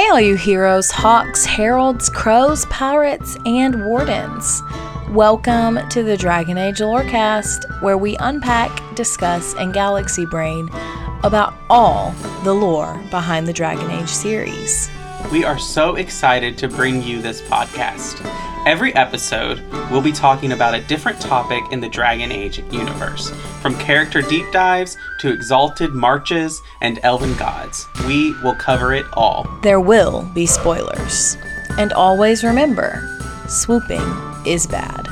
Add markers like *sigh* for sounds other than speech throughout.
Hey, all you heroes, Hawkes, heralds, crows, pirates, and wardens. Welcome to the Dragon Age Lorecast, where we unpack, discuss, and galaxy brain about all the lore behind the Dragon Age series. We are so excited to bring you this podcast. Every episode, we'll be talking about a different topic in the Dragon Age universe, from character deep dives to exalted marches and elven gods. We will cover it all. There will be spoilers. And always remember swooping is bad.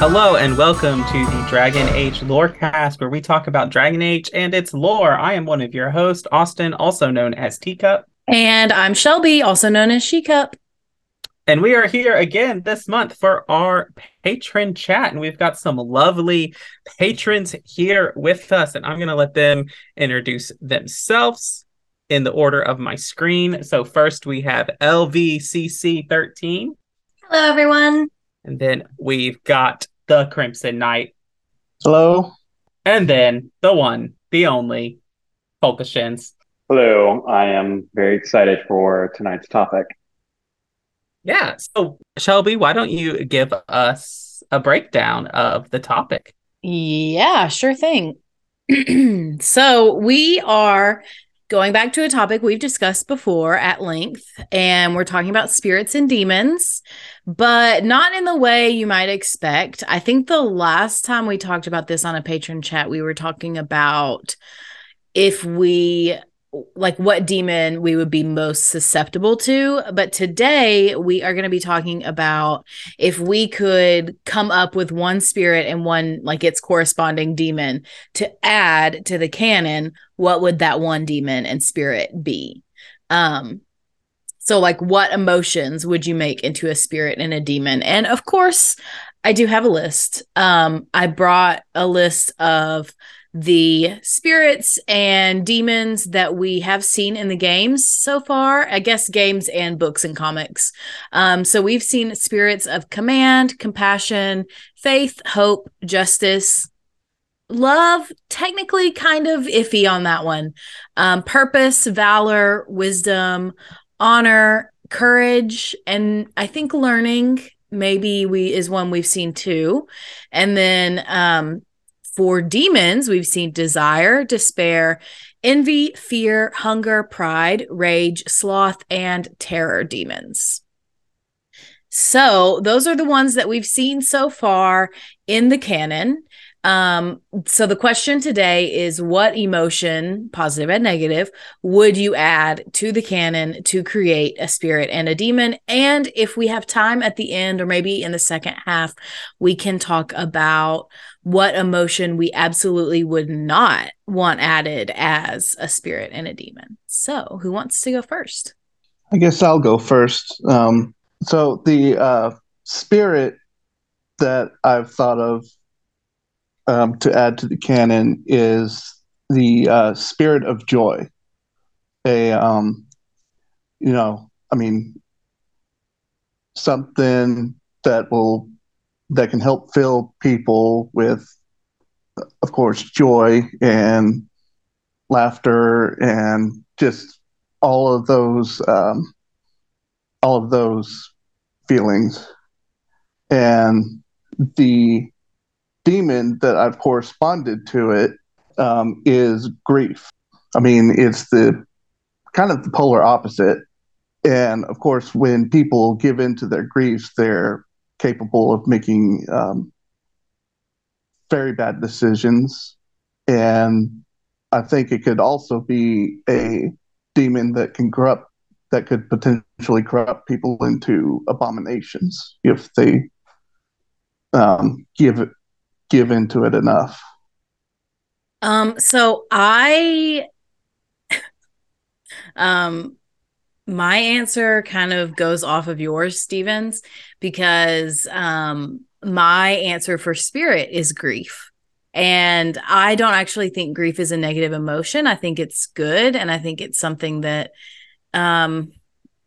Hello and welcome to the Dragon Age Lorecast, where we talk about Dragon Age and its lore. I am one of your hosts, Austin, also known as Teacup. And I'm Shelby, also known as She Cup. And we are here again this month for our patron chat. And we've got some lovely patrons here with us. And I'm going to let them introduce themselves in the order of my screen. So, first we have LVCC13. Hello, everyone. And then we've got the Crimson Knight. Hello. And then the one, the only, Polkashins. Hello. I am very excited for tonight's topic. Yeah. So, Shelby, why don't you give us a breakdown of the topic? Yeah, sure thing. *clears throat* so, we are going back to a topic we've discussed before at length, and we're talking about spirits and demons, but not in the way you might expect. I think the last time we talked about this on a patron chat, we were talking about if we like what demon we would be most susceptible to. But today we are going to be talking about if we could come up with one spirit and one like its corresponding demon to add to the canon, what would that one demon and spirit be? Um, so like what emotions would you make into a spirit and a demon? And of course, I do have a list. Um, I brought a list of the spirits and demons that we have seen in the games so far. I guess games and books and comics. Um, so we've seen spirits of command, compassion, faith, hope, justice, love. Technically, kind of iffy on that one. Um, purpose, valor, wisdom, honor, courage, and I think learning maybe we is one we've seen too. And then um for demons, we've seen desire, despair, envy, fear, hunger, pride, rage, sloth, and terror demons. So, those are the ones that we've seen so far in the canon. Um, so the question today is what emotion, positive and negative, would you add to the canon to create a spirit and a demon? And if we have time at the end, or maybe in the second half, we can talk about what emotion we absolutely would not want added as a spirit and a demon. So who wants to go first? I guess I'll go first. Um, so the uh, spirit that I've thought of um, to add to the canon is the uh, spirit of joy. A, um, you know, I mean, something that will that can help fill people with, of course, joy and laughter and just all of those, um, all of those feelings, and the demon that I've corresponded to it um, is grief. I mean, it's the kind of the polar opposite. And of course, when people give in to their griefs, they're capable of making um, very bad decisions. And I think it could also be a demon that can corrupt, that could potentially corrupt people into abominations if they um, give give into it enough. Um, so I, *laughs* um, my answer kind of goes off of yours, Stevens, because um, my answer for spirit is grief. And I don't actually think grief is a negative emotion. I think it's good. And I think it's something that um,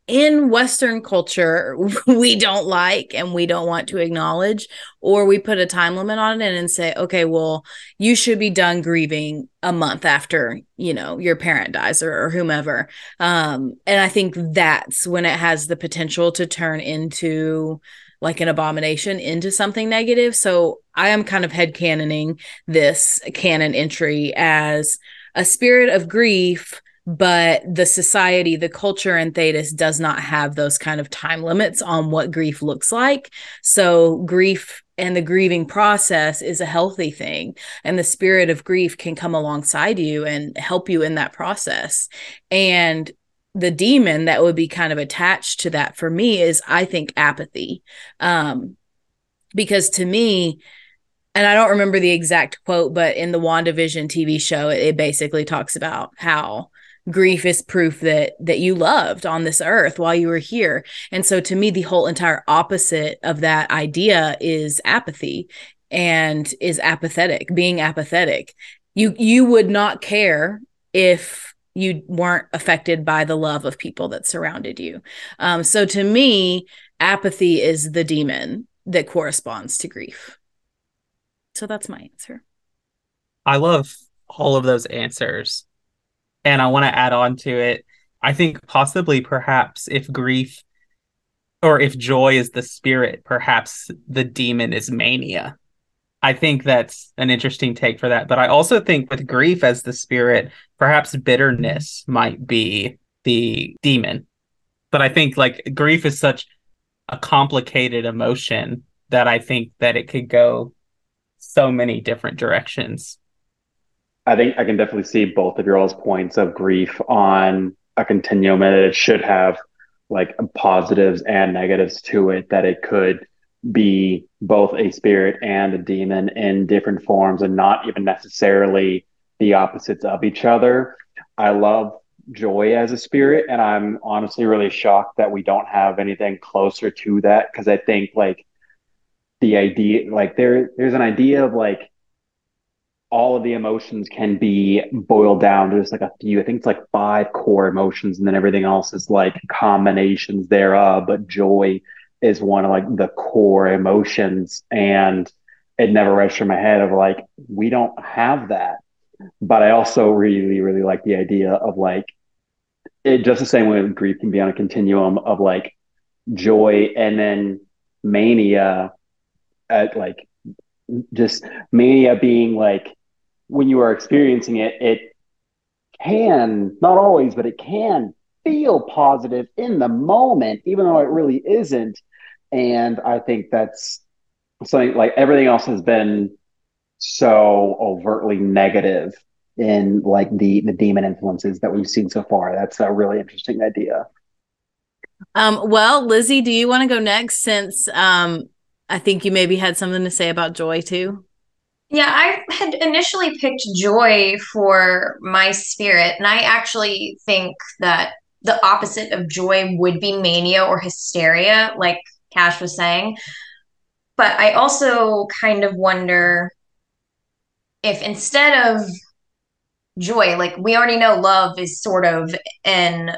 in Western culture, *laughs* we don't like and we don't want to acknowledge, or we put a time limit on it and say, okay, well, you should be done grieving a month after, you know, your parent dies or, or whomever. Um, and I think that's when it has the potential to turn into like an abomination into something negative. So I am kind of head canoning this canon entry as a spirit of grief but the society, the culture in Thedas does not have those kind of time limits on what grief looks like. So grief and the grieving process is a healthy thing and the spirit of grief can come alongside you and help you in that process. And the demon that would be kind of attached to that for me is I think apathy. Um because to me and I don't remember the exact quote, but in the WandaVision TV show, it basically talks about how grief is proof that that you loved on this earth while you were here. And so to me the whole entire opposite of that idea is apathy and is apathetic being apathetic. You you would not care if you weren't affected by the love of people that surrounded you. Um, so to me apathy is the demon that corresponds to grief. So that's my answer. I love all of those answers and I want to add on to it. I think possibly, perhaps, if grief or if joy is the spirit, perhaps the demon is mania. I think that's an interesting take for that. But I also think with grief as the spirit, perhaps bitterness might be the demon. But I think like grief is such a complicated emotion that I think that it could go so many different directions. I think I can definitely see both of your all's points of grief on a continuum and it should have like positives and negatives to it that it could be both a spirit and a demon in different forms and not even necessarily the opposites of each other. I love joy as a spirit and I'm honestly really shocked that we don't have anything closer to that because I think like the idea like there there's an idea of like all of the emotions can be boiled down to just like a few. I think it's like five core emotions, and then everything else is like combinations thereof. But joy is one of like the core emotions, and it never registered in my head of like we don't have that. But I also really, really like the idea of like it just the same way grief can be on a continuum of like joy and then mania at like just mania being like when you are experiencing it, it can, not always, but it can feel positive in the moment, even though it really isn't. And I think that's something like everything else has been so overtly negative in like the the demon influences that we've seen so far. That's a really interesting idea. Um, well, Lizzie, do you want to go next since um, I think you maybe had something to say about joy too? Yeah, I had initially picked joy for my spirit, and I actually think that the opposite of joy would be mania or hysteria, like Cash was saying. But I also kind of wonder if instead of joy, like we already know love is sort of an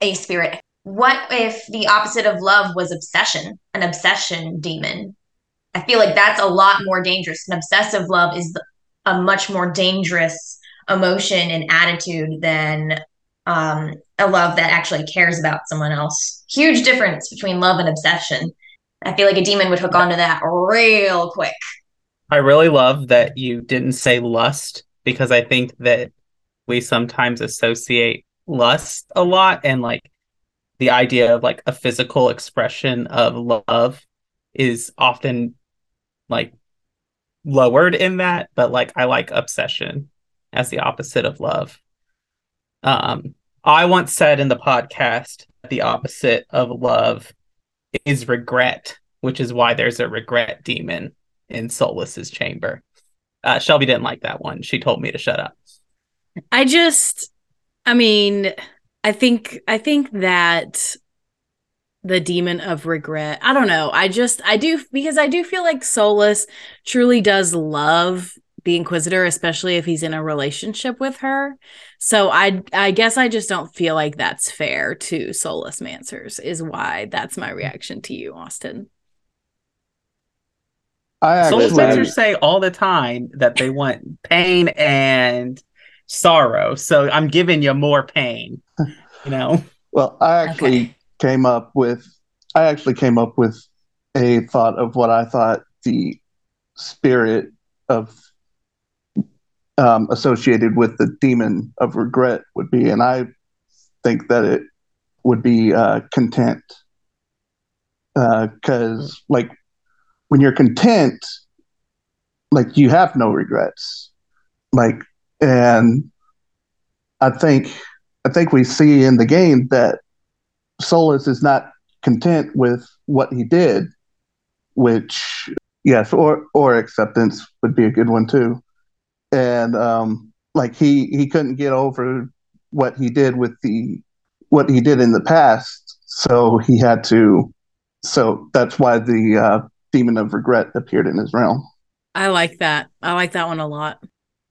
a spirit. What if the opposite of love was obsession, an obsession demon? I feel like that's a lot more dangerous. An obsessive love is a much more dangerous emotion and attitude than um, a love that actually cares about someone else. Huge difference between love and obsession. I feel like a demon would hook onto that real quick. I really love that you didn't say lust because I think that we sometimes associate lust a lot and like the idea of like a physical expression of love is often like lowered in that, but like I like obsession as the opposite of love. Um, I once said in the podcast the opposite of love is regret, which is why there's a regret demon in Solas's chamber. Uh, Shelby didn't like that one. She told me to shut up. I just, I mean, I think, I think that the demon of regret. I don't know. I just I do because I do feel like Solas truly does love the Inquisitor, especially if he's in a relationship with her. So I I guess I just don't feel like that's fair to Solas Mancers is why that's my reaction to you, Austin. I actually Solas Mancers say all the time that they want pain and sorrow. So I'm giving you more pain. You know. *laughs* Well, I actually okay came up with I actually came up with a thought of what I thought the spirit of um, associated with the demon of regret would be, and I think that it would be uh, content, because uh, like when you're content, like you have no regrets, like, and I think I think we see in the game that Solas is not content with what he did, which yes, or or acceptance would be a good one too. And um, like he he couldn't get over what he did with the what he did in the past, so he had to. So that's why the uh, demon of regret appeared in his realm. I like that. I like that one a lot.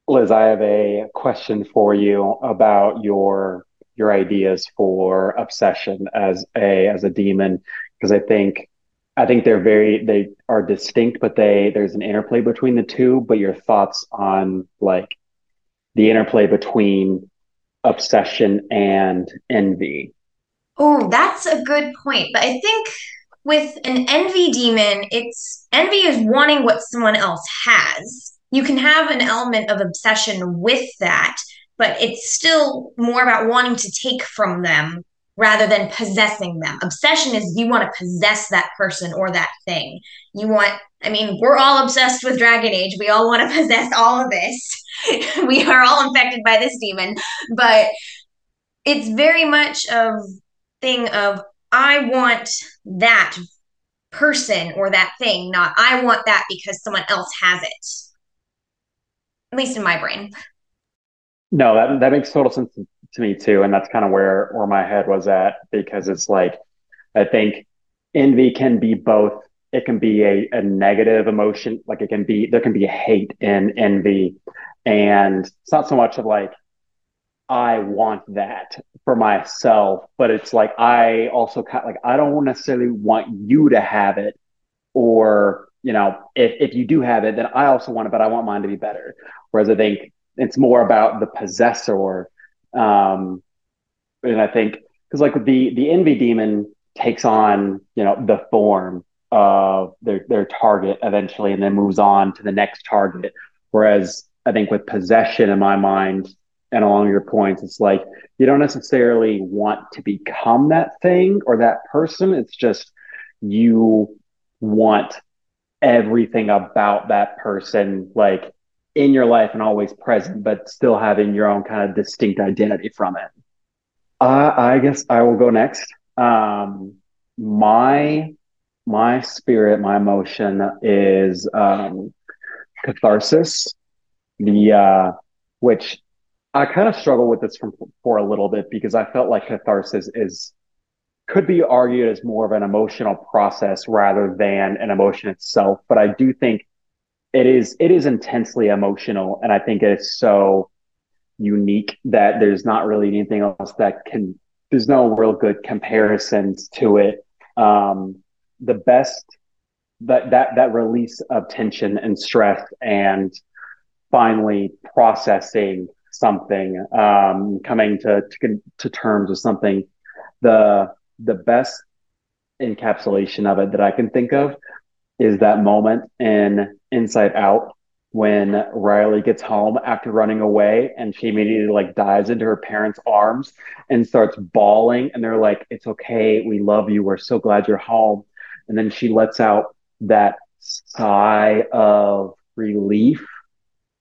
Liz, I have a question for you about your your ideas for obsession as a as a demon because I think I think they're very they are distinct, but they there's an interplay between the two. But your thoughts on like the interplay between obsession and envy? Oh, that's a good point. But I think with an envy demon, it's envy is wanting what someone else has. You can have an element of obsession with that, but it's still more about wanting to take from them rather than possessing them. Obsession is you want to possess that person or that thing. You want, I mean, we're all obsessed with Dragon Age. We all want to *laughs* possess all of this. *laughs* we are all infected by this demon, but it's very much of thing of I want that person or that thing, not I want that because someone else has it. At least in my brain. No, that that makes total sense to me too, and that's kind of where where my head was at because it's like I think envy can be both. It can be a, a negative emotion, like it can be there can be hate in envy, and it's not so much of like I want that for myself, but it's like I also kind of like I don't necessarily want you to have it, or you know, if if you do have it, then I also want it, but I want mine to be better. Whereas I think it's more about the possessor. Um, and I think because like the the envy demon takes on you know the form of their their target eventually, and then moves on to the next target. Whereas I think with possession, in my mind, and along your points, it's like you don't necessarily want to become that thing or that person. It's just you want everything about that person like in your life and always present, but still having your own kind of distinct identity from it. Uh, I guess I will go next. Um, my my spirit, my emotion is um, catharsis. The uh, which I kind of struggle with this from, for a little bit because I felt like catharsis is could be argued as more of an emotional process rather than an emotion itself. But I do think it is it is intensely emotional and i think it's so unique that there's not really anything else that can there's no real good comparisons to it. Um the best that that that release of tension and stress and finally processing something um coming to to, to terms with something the the best encapsulation of it that i can think of is that moment in Inside Out when Riley gets home after running away and she immediately like dives into her parents' arms and starts bawling and they're like, It's okay, we love you, we're so glad you're home. And then she lets out that sigh of relief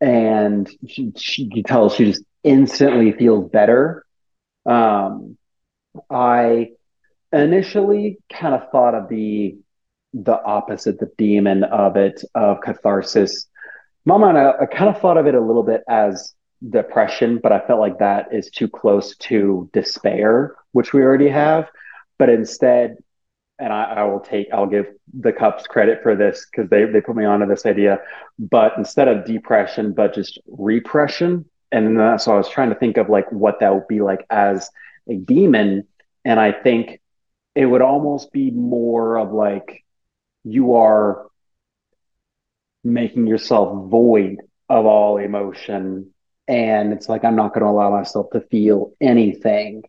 and she, she you tell she just instantly feels better. Um, I initially kind of thought of the the opposite, the demon of it, of catharsis. Mama I, I kind of thought of it a little bit as depression, but I felt like that is too close to despair, which we already have. But instead, and I, I will take, I'll give the cups credit for this because they, they put me onto this idea. But instead of depression, but just repression. And then, so I was trying to think of like what that would be like as a demon. And I think it would almost be more of like you are making yourself void of all emotion. And it's like, I'm not going to allow myself to feel anything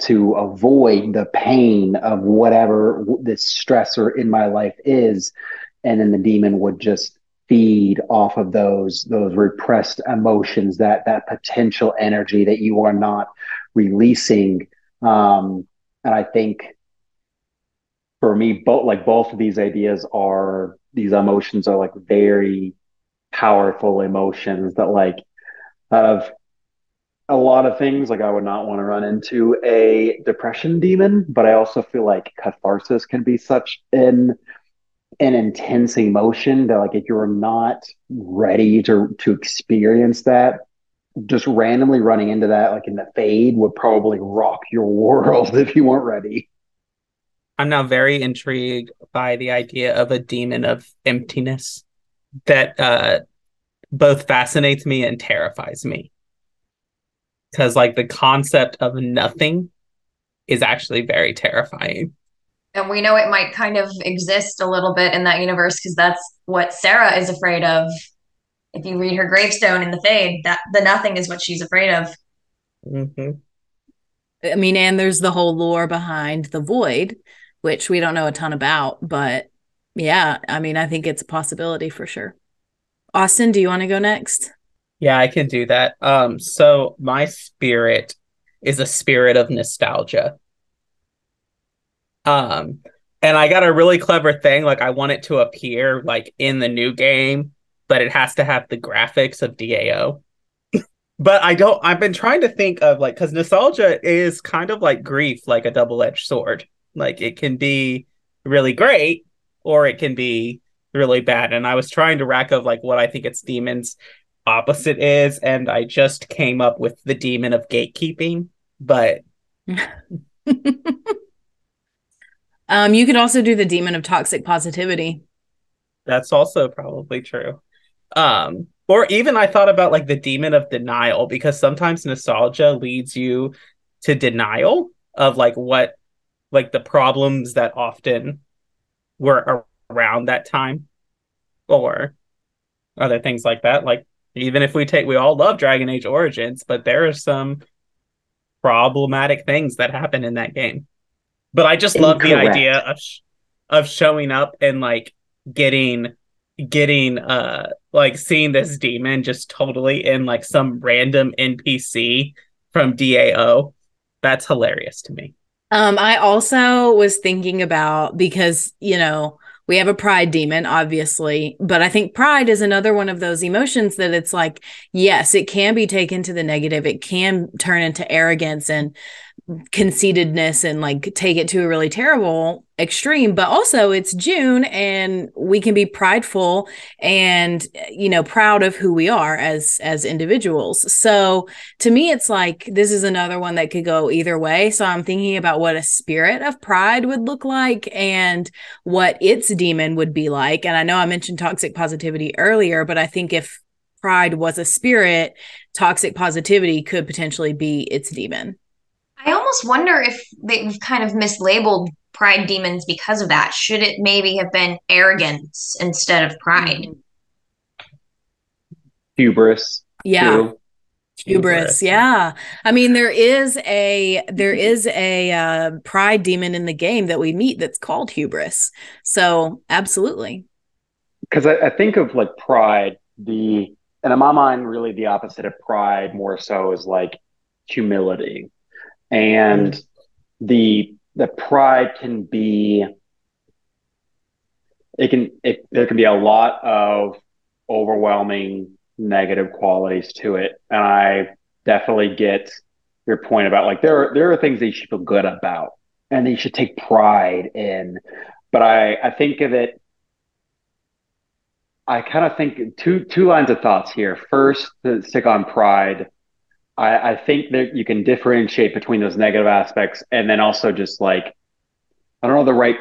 to avoid the pain of whatever this stressor in my life is. And then the demon would just feed off of those those repressed emotions that that potential energy that you are not releasing um and i think for me both like both of these ideas are these emotions are like very powerful emotions that like of a lot of things like i would not want to run into a depression demon but i also feel like catharsis can be such an an intense emotion that like if you're not ready to to experience that just randomly running into that like in the fade would probably rock your *laughs* world if you weren't ready I'm now very intrigued by the idea of a demon of emptiness that uh, both fascinates me and terrifies me. Because, like, the concept of nothing is actually very terrifying. And we know it might kind of exist a little bit in that universe because that's what Sera is afraid of. If you read her gravestone in the Fade, that the nothing is what she's afraid of. Mm-hmm. I mean, and there's the whole lore behind the void, which we don't know a ton about, but yeah, I mean, I think it's a possibility for sure. Austin, do you want to go next? Yeah, I can do that. Um, so my spirit is a spirit of nostalgia. Um, and I got a really clever thing. Like I want it to appear like in the new game, but it has to have the graphics of DAO. *laughs* but I don't. I've been trying to think of like because nostalgia is kind of like grief, like a double edged sword. Like it can be really great or it can be really bad. And I was trying to rack of like what I think its demons opposite is, and I just came up with the demon of gatekeeping. But *laughs* um, you could also do the demon of toxic positivity. That's also probably true. Um, or even I thought about like the demon of denial because sometimes nostalgia leads you to denial of like what like the problems that often were around that time or other things like that. Like even if we take we all love dragon age origins but there are some problematic things that happen in that game. But i just Incorrect. love the idea of sh- of showing up and like getting getting uh like seeing this demon just totally in like some random npc from dao that's hilarious to me um, I also was thinking about because, you know, we have a pride demon, obviously, but I think pride is another one of those emotions that it's like, yes, it can be taken to the negative. It can turn into arrogance and conceitedness and like take it to a really terrible extreme but also it's june and we can be prideful and you know proud of who we are as as individuals. So to me it's like this is another one that could go either way. So i'm thinking about what a spirit of pride would look like and what its demon would be like. And i know i mentioned toxic positivity earlier but i think if pride was a spirit toxic positivity could potentially be its demon I almost wonder if they've kind of mislabeled pride demons because of that. Should it maybe have been arrogance instead of pride? Hubris. Yeah. Too. Hubris, yeah. I mean, there is a there is a uh, pride demon in the game that we meet that's called hubris. So, absolutely. Because I, I think of like pride the and in my mind, really the opposite of pride more so is like humility. And the the pride can be it can it there can be a lot of overwhelming negative qualities to it. And I definitely get your point about like there are there are things that you should feel good about and you should take pride in. But I, I think of it I kind of think two two lines of thoughts here. First, to stick on pride. I, I think that you can differentiate between those negative aspects and then also just like I don't know the right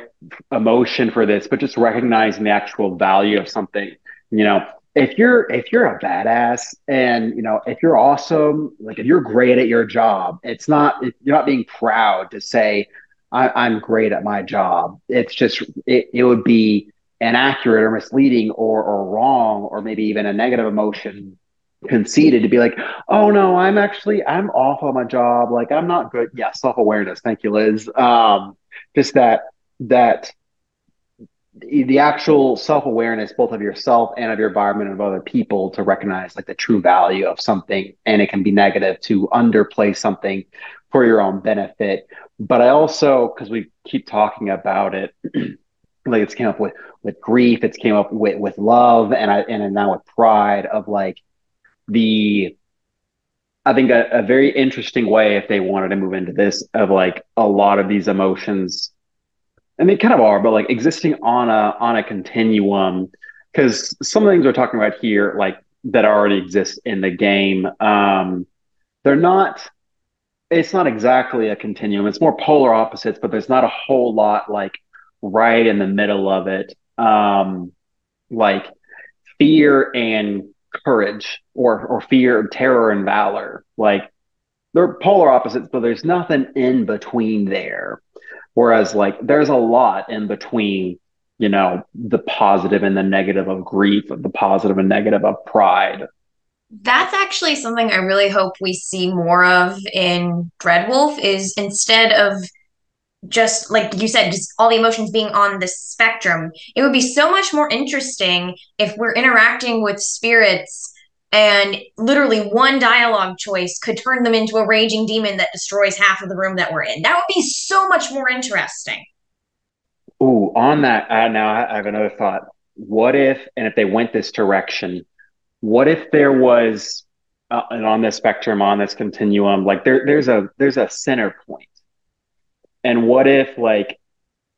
emotion for this, but just recognizing the actual value of something. You know, if you're if you're a badass and you know if you're awesome, like if you're great at your job, it's not you're not being proud to say I, am great at my job. It's just it, it would be inaccurate or misleading or or wrong or maybe even a negative emotion conceded to be like, oh no, I'm actually I'm awful at my job. Like I'm not good. Yeah, self awareness. Thank you, Liz. Um, just that that the actual self awareness, both of yourself and of your environment and of other people, to recognize like the true value of something, and it can be negative to underplay something for your own benefit. But I also, because we keep talking about it. *clears throat* like it's came up with with grief it's came up with with love and i and now with pride of like the i think a, a very interesting way if they wanted to move into this of like a lot of these emotions and they kind of are but like existing on a on a continuum because some things we're talking about here like that already exist in the game um they're not it's not exactly a continuum. It's more polar opposites but there's not a whole lot like right in the middle of it, um, like fear and courage, or or fear, terror, and valor. Like they're polar opposites, but there's nothing in between there. Whereas, like, there's a lot in between, you know, the positive and the negative of grief, the positive and negative of pride. That's actually something I really hope we see more of in Dreadwolf is instead of just like you said, just all the emotions being on the spectrum. It would be so much more interesting if we're interacting with spirits and literally one dialogue choice could turn them into a raging demon that destroys half of the room that we're in. That would be so much more interesting. Ooh, on that, uh, now I have another thought. What if, and if they went this direction, what if there was, uh, and on this spectrum, on this continuum, like there, there's a there's a center point and what if like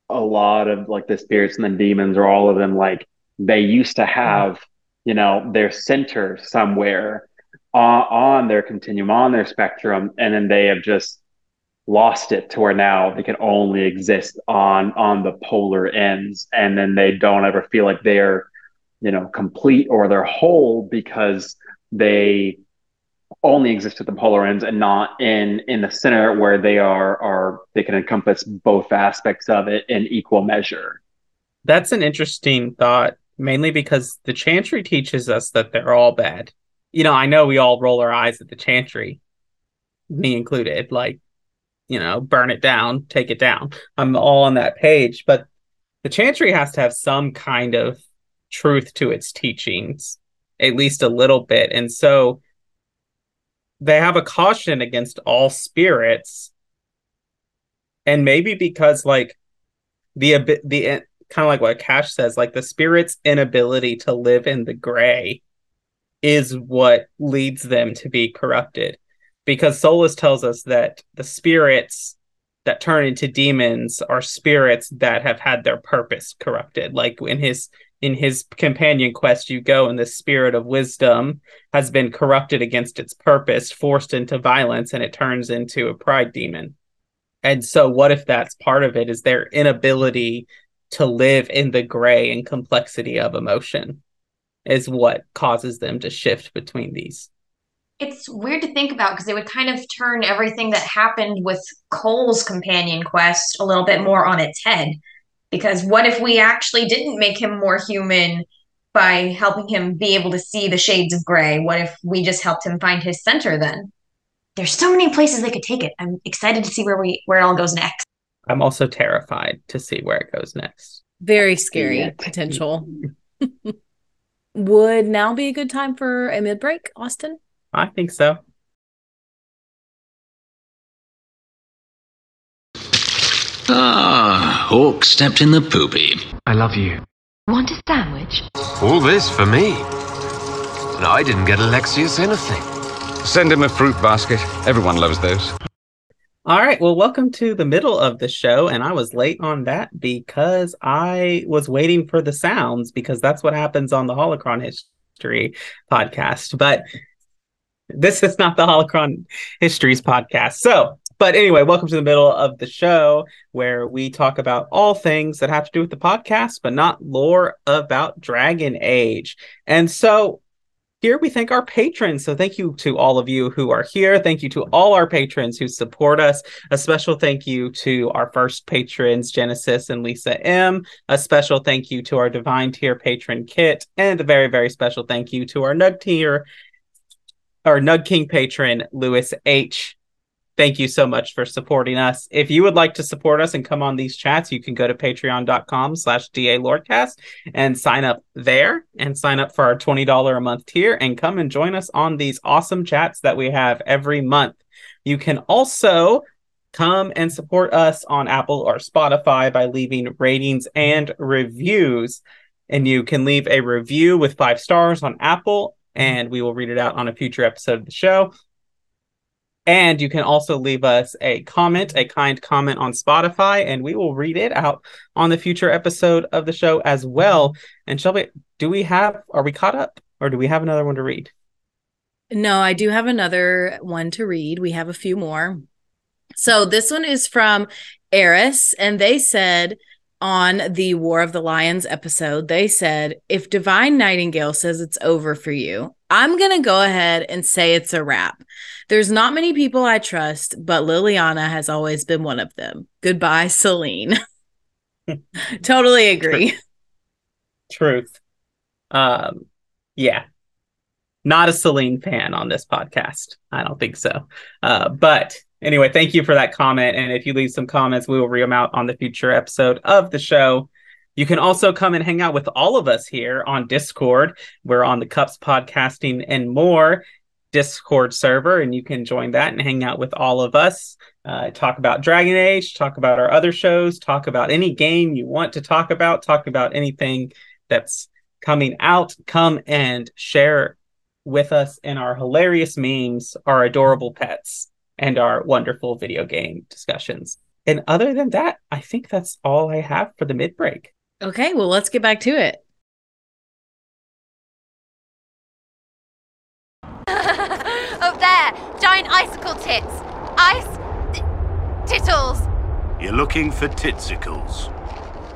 a lot of like the spirits and the demons or all of them like they used to have, you know, their center somewhere on, on their continuum, on their spectrum, and then they have just lost it to where now they can only exist on on the polar ends and then they don't ever feel like they're you know complete or they're whole because they only exist at the polar ends and not in in the center where they are are they can encompass both aspects of it in equal measure. That's an interesting thought mainly because the chantry teaches us that they're all bad. You know i know we all roll our eyes at the chantry me included like you know burn it down take it down. I'm all on that page but the chantry has to have some kind of truth to its teachings at least a little bit. And so they have a caution against all spirits. And maybe because like the the eh, kind of like what cash says like the spirit's inability to live in the gray is what leads them to be corrupted. Because Solas tells us that the spirits that turn into demons are spirits that have had their purpose corrupted. Like in his in his companion quest you go and the spirit of wisdom has been corrupted against its purpose forced into violence and it turns into a pride demon. And so what if that's part of it? Is their inability to live in the gray and complexity of emotion is what causes them to shift between these? It's weird to think about because it would kind of turn everything that happened with Cole's companion quest a little bit more on its head because what if we actually didn't make him more human by helping him be able to see the shades of gray? What if we just helped him find his center then? There's so many places they could take it. I'm excited to see where we where it all goes next. I'm also terrified to see where it goes next. Very scary potential. *laughs* would now be a good time for a mid break, Austin? I think so. Ah, Hawke stepped in the poopy. I love you. Want a sandwich? All this for me. And I didn't get Alexius anything. Send him a fruit basket. Everyone loves those. All right. Well, welcome to the middle of the show. And I was late on that because I was waiting for the sounds because that's what happens on the Holocron History podcast. But this is not the Holocron Histories podcast. So, but anyway, welcome to the middle of the show where we talk about all things that have to do with the podcast, but not lore about Dragon Age. And so here we thank our patrons. So thank you to all of you who are here. Thank you to all our patrons who support us. A special thank you to our first patrons, Genesis and Lisa M. A special thank you to our Divine Tier patron, Kit. And a very, very special thank you to our Nug Tier, our Nug King patron, Lewis H thank you so much for supporting us. If you would like to support us and come on these chats, you can go to patreon.com slash DA Lorecast and sign up there and sign up for our $20 a month tier and come and join us on these awesome chats that we have every month. You can also come and support us on Apple or Spotify by leaving ratings and reviews. And you can leave a review with five stars on Apple, and we will read it out on a future episode of the show. And you can also leave us a comment, a kind comment on Spotify, and we will read it out on the future episode of the show as well. And Shelby, do we have, are we caught up or do we have another one to read? No, I do have another one to read. We have a few more. So this one is from Eris, and they said, on the War of the Lions episode, they said, if Divine Nightingale says it's over for you, I'm going to go ahead and say it's a wrap. There's not many people I trust, but Leliana has always been one of them. Goodbye, Celene. *laughs* totally agree. Truth. Truth. Um, yeah. Not a Celene fan on this podcast. I don't think so. Uh, but anyway, thank you for that comment. And if you leave some comments, we will read them out on the future episode of the show. You can also come and hang out with all of us here on Discord. We're on the Cups Podcasting and more. Discord server, and you can join that and hang out with all of us. Uh, talk about Dragon Age, talk about our other shows, talk about any game you want to talk about, talk about anything that's coming out. Come and share with us in our hilarious memes, our adorable pets, and our wonderful video game discussions. And other than that, I think that's all I have for the mid break. Okay, well, let's get back to it. *laughs* Up there, giant icicle tits. Ice tittles. You're looking for titsicles.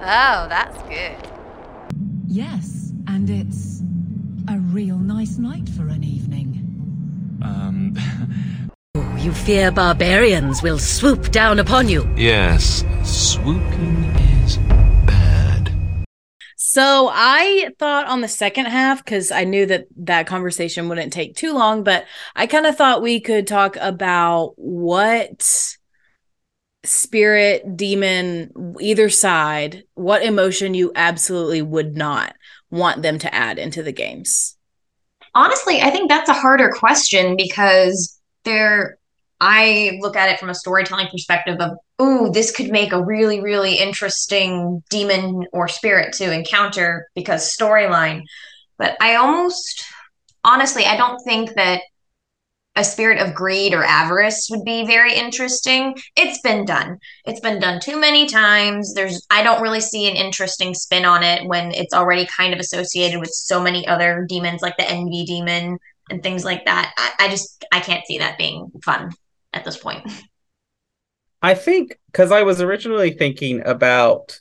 Oh, that's good. Yes, and it's a real nice night for an evening. Um. *laughs* *laughs* you fear barbarians will swoop down upon you. Yes, swooping is bad. so I thought on the second half because I knew that that conversation wouldn't take too long, but I kind of thought we could talk about what spirit, demon, either side, what emotion you absolutely would not want them to add into the games. Honestly, I think that's a harder question because there I look at it from a storytelling perspective of, ooh, this could make a really, really interesting demon or spirit to encounter because storyline. But I almost, honestly, I don't think that a spirit of greed or avarice would be very interesting. It's been done. It's been done too many times. There's I don't really see an interesting spin on it when it's already kind of associated with so many other demons like the envy demon and things like that. I, I just I can't see that being fun at this point. I think because I was originally thinking about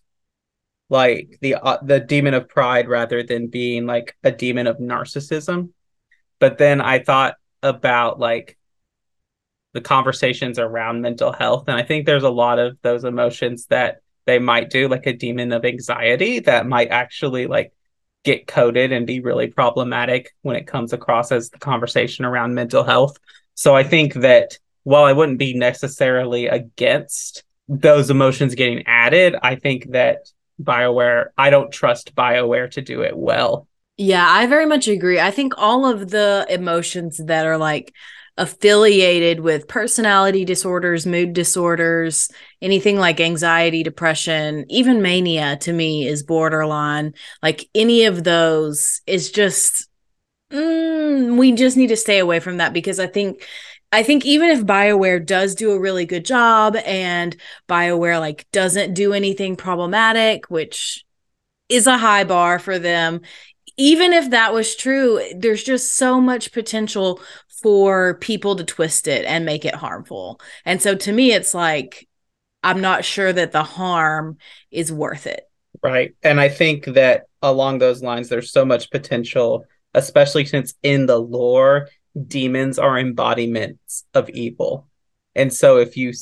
like the uh, the demon of pride rather than being like a demon of narcissism, but then I thought about like the conversations around mental health, and I think there's a lot of those emotions that they might do, like a demon of anxiety, that might actually like get coded and be really problematic when it comes across as the conversation around mental health. So I think that while I wouldn't be necessarily against those emotions getting added, I think that BioWare, I don't trust BioWare to do it well. Yeah, I very much agree. I think all of the emotions that are like affiliated with personality disorders, mood disorders, anything like anxiety, depression, even mania to me is borderline. Like any of those is just, mm, we just need to stay away from that because I think. I think even if BioWare does do a really good job and BioWare like doesn't do anything problematic, which is a high bar for them, even if that was true, there's just so much potential for people to twist it and make it harmful. And so to me, it's like, I'm not sure that the harm is worth it. Right. And I think that along those lines, there's so much potential, especially since in the lore, demons are embodiments of evil. And so if you,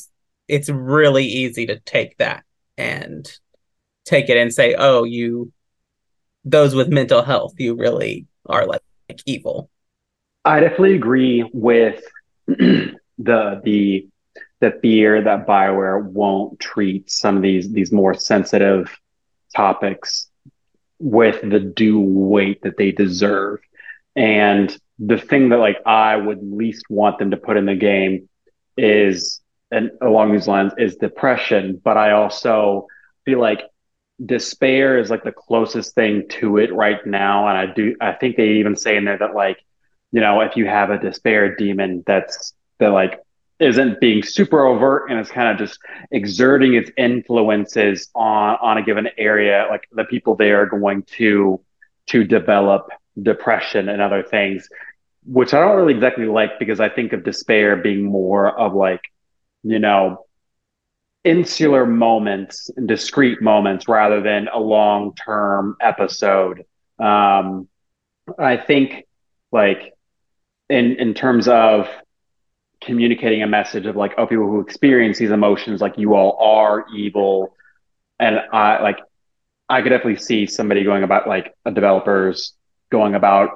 it's really easy to take that and take it and say, oh, you those with mental health, you really are like, like evil. I definitely agree with *clears throat* the the the fear that Bioware won't treat some of these these more sensitive topics with the due weight that they deserve. And the thing that like I would least want them to put in the game is and along these lines is depression, but I also feel like despair is like the closest thing to it right now. And I do, I think they even say in there that like, you know, if you have a despair demon that's that like isn't being super overt and it's kind of just exerting its influences on on a given area, like the people there are going to to develop depression and other things, which I don't really exactly like because I think of despair being more of like, you know, insular moments and discrete moments rather than a long term episode. Um, I think like in in terms of communicating a message of like oh people who experience these emotions like you all are evil and I like I could definitely see somebody going about like a developers going about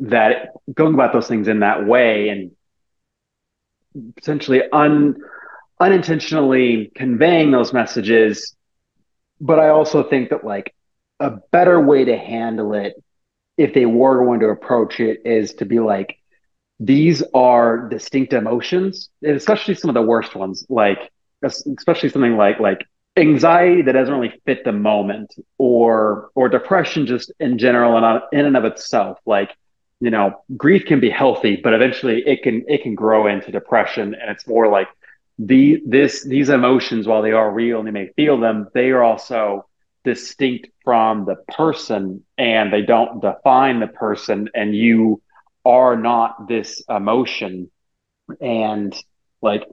that going about those things in that way and potentially un unintentionally conveying those messages. But I also think that like a better way to handle it, if they were going to approach it, is to be like, these are distinct emotions, especially some of the worst ones, like especially something like like anxiety that doesn't really fit the moment, or or depression just in general and uh, in and of itself, like you know grief can be healthy but eventually it can it can grow into depression. And it's more like the this these emotions while they are real and they may feel them they are also distinct from the person and they don't define the person. And you are not this emotion. And like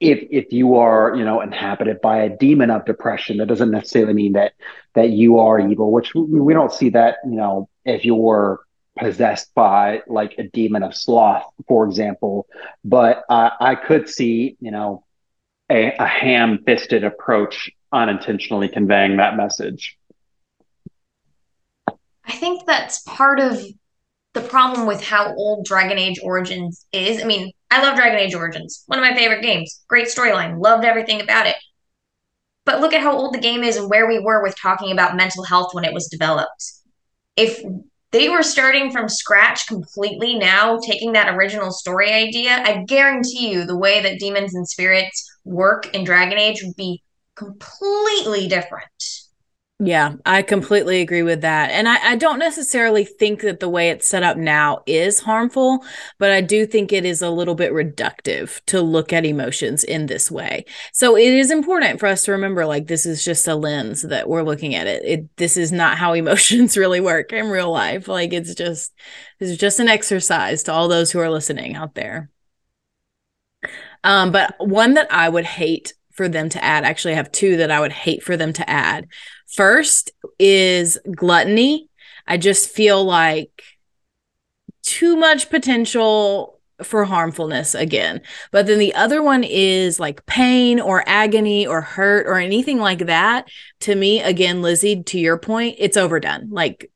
if if you are you know inhabited by a demon of depression that doesn't necessarily mean that that you are evil which we, don't see that you know if you're possessed by like a demon of sloth, for example. But uh, I could see, you know, a, a ham fisted approach unintentionally conveying that message. I think that's part of the problem with how old Dragon Age Origins is. I mean, I love Dragon Age Origins, one of my favorite games. Great storyline, loved everything about it. But look at how old the game is and where we were with talking about mental health when it was developed. If they were starting from scratch completely now, taking that original story idea. I guarantee you the way that demons and spirits work in Dragon Age would be completely different. Yeah, I completely agree with that. And I, I, don't necessarily think that the way it's set up now is harmful, but I do think it is a little bit reductive to look at emotions in this way. So it is important for us to remember like this is just a lens that we're looking at it. it this is not how *laughs* emotions really work in real life. Like it's just this is just an exercise to all those who are listening out there. Um, but one that I would hate for them to add, actually I have two that I would hate for them to add First is gluttony. I just feel like too much potential for harmfulness again. But then the other one is like pain or agony or hurt or anything like that. To me, again, Lizzie, to your point, it's overdone. Like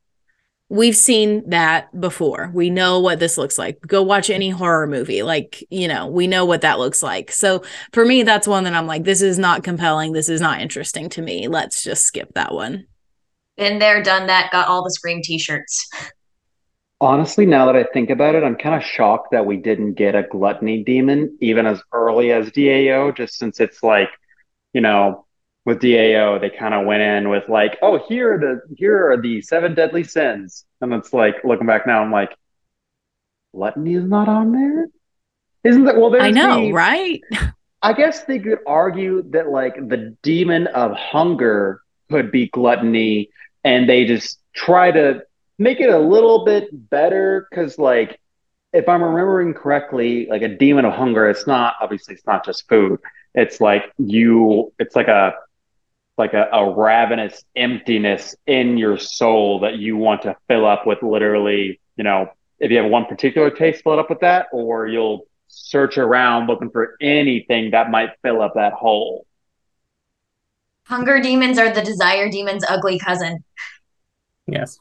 we've seen that before. We know what this looks like. Go watch any horror movie. Like, you know, we know what that looks like. So for me, that's one that I'm like, this is not compelling. This is not interesting to me. Let's just skip that one. Been there, done that, got all the Scream t shirts. Honestly, now that I think about it, I'm kind of shocked that we didn't get a gluttony demon even as early as DAO, just since it's like, you know, with DAO, they kind of went in with like, oh, here are the here are the seven deadly sins. And it's like looking back now, I'm like, gluttony is not on there? Isn't that well there's I know, the- right? I guess they could argue that like the demon of hunger could be gluttony, and they just try to make it a little bit better because like if I'm remembering correctly, like a demon of hunger, it's not obviously it's not just food. It's like you it's like a like a, a ravenous emptiness in your soul that you want to fill up with literally, you know, if you have one particular taste, fill it up with that, or you'll search around looking for anything that might fill up that hole. Hunger demons are the desire demon's ugly cousin. Yes.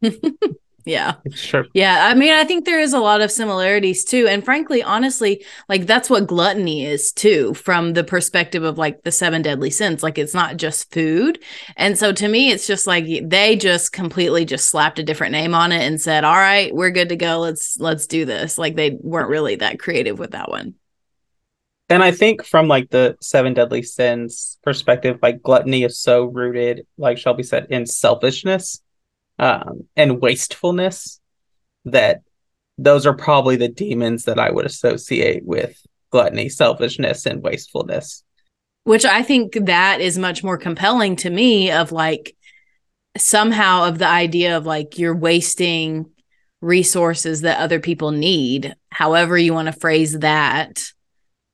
*laughs* Yeah. Sure. Yeah, I mean, I think there is a lot of similarities too. And frankly, honestly, like that's what gluttony is too, from the perspective of like the seven deadly sins. Like it's not just food. And so to me, it's just like they just completely just slapped a different name on it and said, All right, we're good to go. Let's let's do this. Like they weren't really that creative with that one. And I think from like the seven deadly sins perspective, like gluttony is so rooted, like Shelby said, in selfishness um, and wastefulness that those are probably the demons that I would associate with gluttony, selfishness, and wastefulness. Which I think that is much more compelling to me of like somehow of the idea of like you're wasting resources that other people need, however you want to phrase that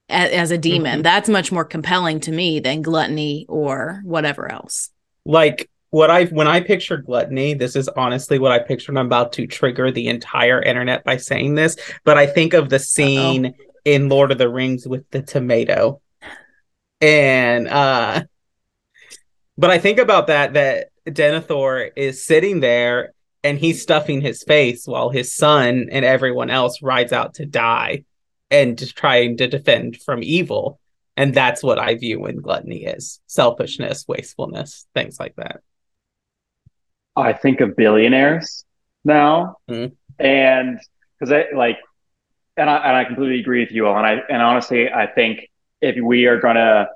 as, as a demon. Mhm. That's much more compelling to me than gluttony or whatever else. Like what I when I picture gluttony, this is honestly what I picture. I'm about to trigger the entire internet by saying this, but I think of the scene in Lord of the Rings with the tomato. And uh but I think about that that Denethor is sitting there and he's stuffing his face while his son and everyone else rides out to die and just trying to defend from evil. And that's what I view when gluttony is selfishness, wastefulness, things like that. I think of billionaires now, Mhm. and because I like, and I and I completely agree with you all. And I and honestly, I think if we are gonna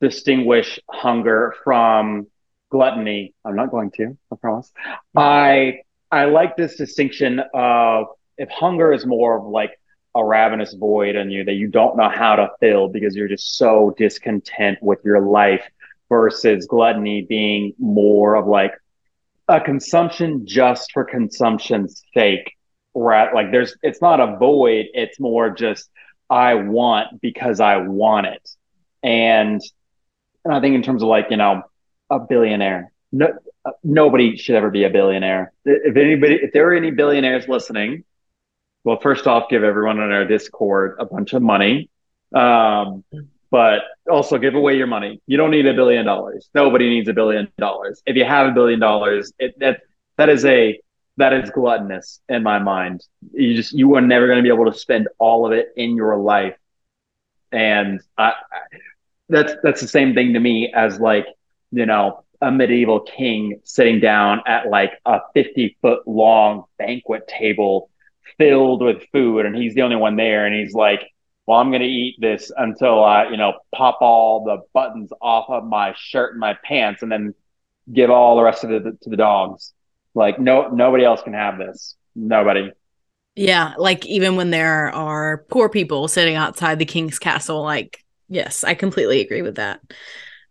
distinguish hunger from gluttony, I'm not going to. I promise. I I like this distinction of if hunger is more of like a ravenous void in you that you don't know how to fill because you're just so discontent with your life versus gluttony being more of like a consumption just for consumption's sake right? Like there's it's not a void it's more just i want because i want it. And and i think in terms of like you know a billionaire no, nobody should ever be a billionaire. If anybody if there are any billionaires listening well first off give everyone on our discord a bunch of money. Um but also give away your money. You don't need a billion dollars. Nobody needs a billion dollars. If you have a billion dollars, it, that that is a that is gluttonous in my mind. You just you are never going to be able to spend all of it in your life, and I, I, that's that's the same thing to me as like you know a medieval king sitting down at like a fifty foot long banquet table filled with food, and he's the only one there, and he's like well, I'm going to eat this until I, you know, pop all the buttons off of my shirt and my pants and then give all the rest of it to the dogs. Like, no, nobody else can have this. Nobody. Yeah, like even when there are poor people sitting outside the king's castle, like yes, I completely agree with that.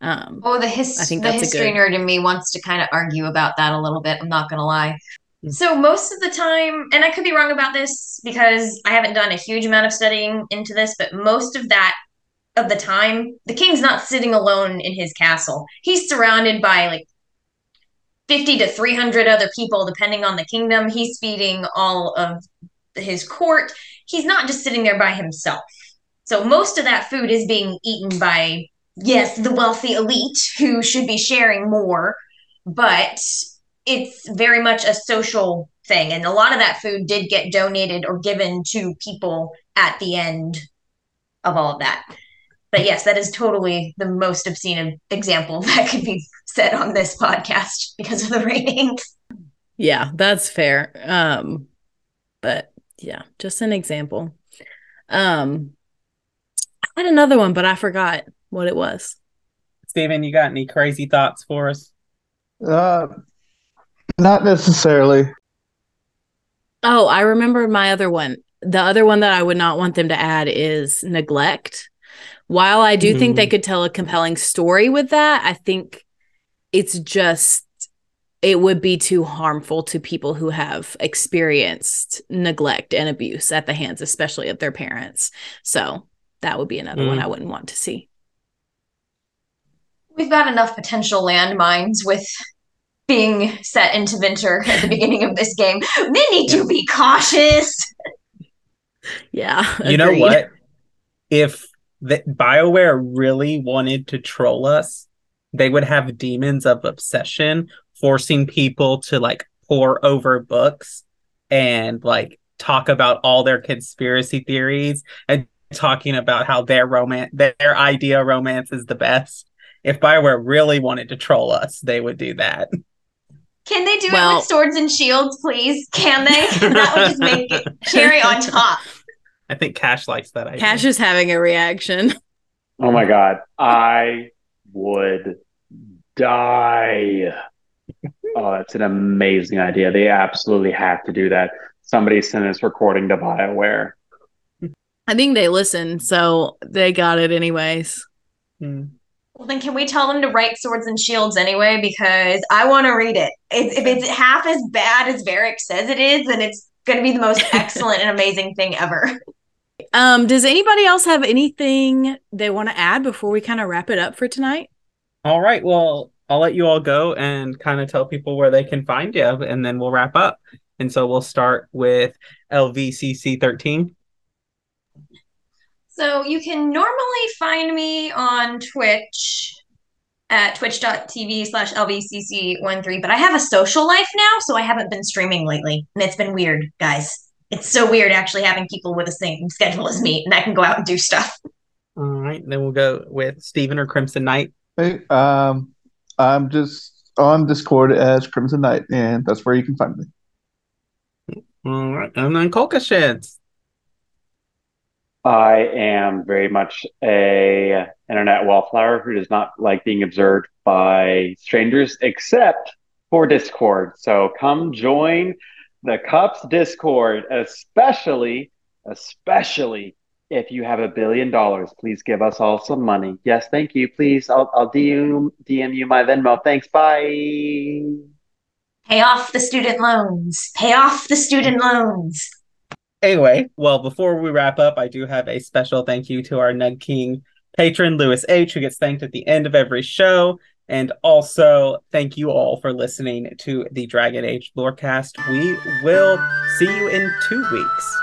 Um, Oh, the his I think the that's a history good- nerd in me wants to kind of argue about that a little bit. I'm not gonna lie. Mm. So most of the time, and I could be wrong about this because I haven't done a huge amount of studying into this, but most of that of the time, the king's not sitting alone in his castle. He's surrounded by like 50 to 300 other people depending on the kingdom. He's feeding all of his court. He's not just sitting there by himself. So most of that food is being eaten by yes, the wealthy elite who should be sharing more, but it's very much a social thing. And a lot of that food did get donated or given to people at the end of all of that. but yes, that is totally the most obscene example *laughs* that could be said on this podcast because of the ratings. Yeah, that's fair. Um, but yeah, just an example. Um, I had another one, but I forgot what it was. Steven, you got any crazy thoughts for us? Uh, not necessarily. Oh, I remember my other one. The other one that I would not want them to add is neglect. While I do think they Mm. could tell a compelling story with that, I think it's just it would be too harmful to people who have experienced neglect and abuse at the hands especially of their parents. So, that would be another one Mm. I wouldn't want to see. We've got enough potential landmines with being set into winter at the *laughs* beginning of this game. They need to be cautious. Yeah. You know what? If the BioWare really wanted to troll us, they would have demons of obsession forcing people to like pour over books and like talk about all their conspiracy theories and talking about how their romance their idea romance is the best. If BioWare really wanted to troll us, they would do that. *laughs* Can they do it with swords and shields, please? Can they? *laughs* that would just make it cherry on *laughs* top. I think Cash likes that idea. Cash is having a reaction. *laughs* Oh my god, I would die. Oh, that's an amazing idea. They absolutely have to do that. Somebody sent this recording to BioWare. I think they listen, so they got it anyways. Hmm. Well, then can we tell them to write swords and shields anyway? Because I want to read it. If, if it's half as bad as Varric says it is, then it's going to be the most *laughs* excellent and amazing thing ever. Um, does anybody else have anything they want to add before we kind of wrap it up for tonight? All right. Well, I'll let you all go and kind of tell people where they can find you, and then we'll wrap up. And so we'll start with LVCC 13. So you can normally find me on Twitch at twitch.tv slash lvcc13, but I have a social life now, so I haven't been streaming lately. And it's been weird, guys. It's so weird actually having people with the same schedule as me, and I can go out and do stuff. All right. Then we'll go with Stephen or Crimson Knight. Hey, um, I'm just on Discord as Crimson Knight, and that's where you can find me. All right. And then Colca Sheds. I am very much a internet wallflower who does not like being observed by strangers except for Discord. So come join the Cups Discord, especially, especially if you have a billion dollars. Please give us all some money. Yes, thank you. Please, I'll I'll DM DM you my Venmo. Thanks. Bye. Pay off the student loans. Pay off the student loans. Anyway, well, before we wrap up, I do have a special thank you to our Nug King patron, Lewis H., who gets thanked at the end of every show. And also, thank you all for listening to the Dragon Age Lorecast. We will see you in two weeks.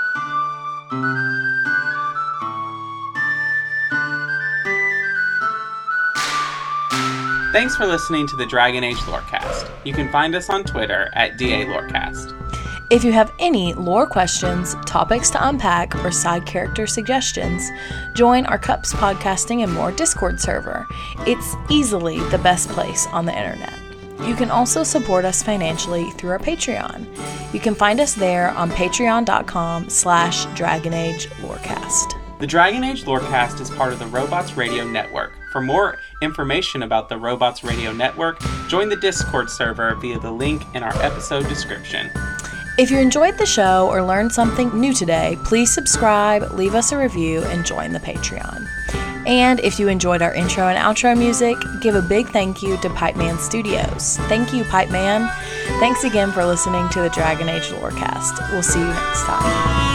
Thanks for listening to the Dragon Age Lorecast. You can find us on Twitter at DA Lorecast. If you have any lore questions, topics to unpack, or side character suggestions, join our Cups Podcasting and More Discord server. It's easily the best place on the internet. You can also support us financially through our Patreon. You can find us there on patreon.com slash Dragon Age Lorecast. The Dragon Age Lorecast is part of the Robots Radio Network. For more information about the Robots Radio Network, join the Discord server via the link in our episode description. If you enjoyed the show or learned something new today, please subscribe, leave us a review, and join the Patreon. And if you enjoyed our intro and outro music, give a big thank you to Pipeman Studios. Thank you, Pipeman. Thanks again for listening to the Dragon Age Lorecast. We'll see you next time.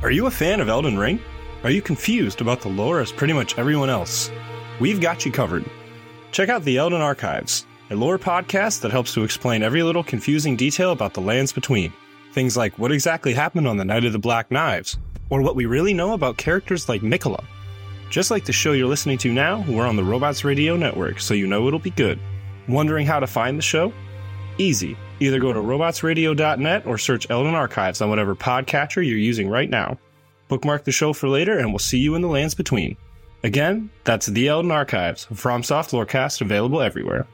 Are you a fan of Elden Ring? Are you confused about the lore as pretty much everyone else? We've got you covered. Check out the Elden Archives, a lore podcast that helps to explain every little confusing detail about the lands between. Things like what exactly happened on the Night of the Black Knives, or what we really know about characters like Nicola. Just like the show you're listening to now, we're on the Robots Radio Network, so you know it'll be good. Wondering how to find the show? Easy. Either go to robotsradio.net or search Elden Archives on whatever podcatcher you're using right now. Bookmark the show for later, and we'll see you in the lands between. Again, that's The Elden Archives, from Soft Lorecast, available everywhere.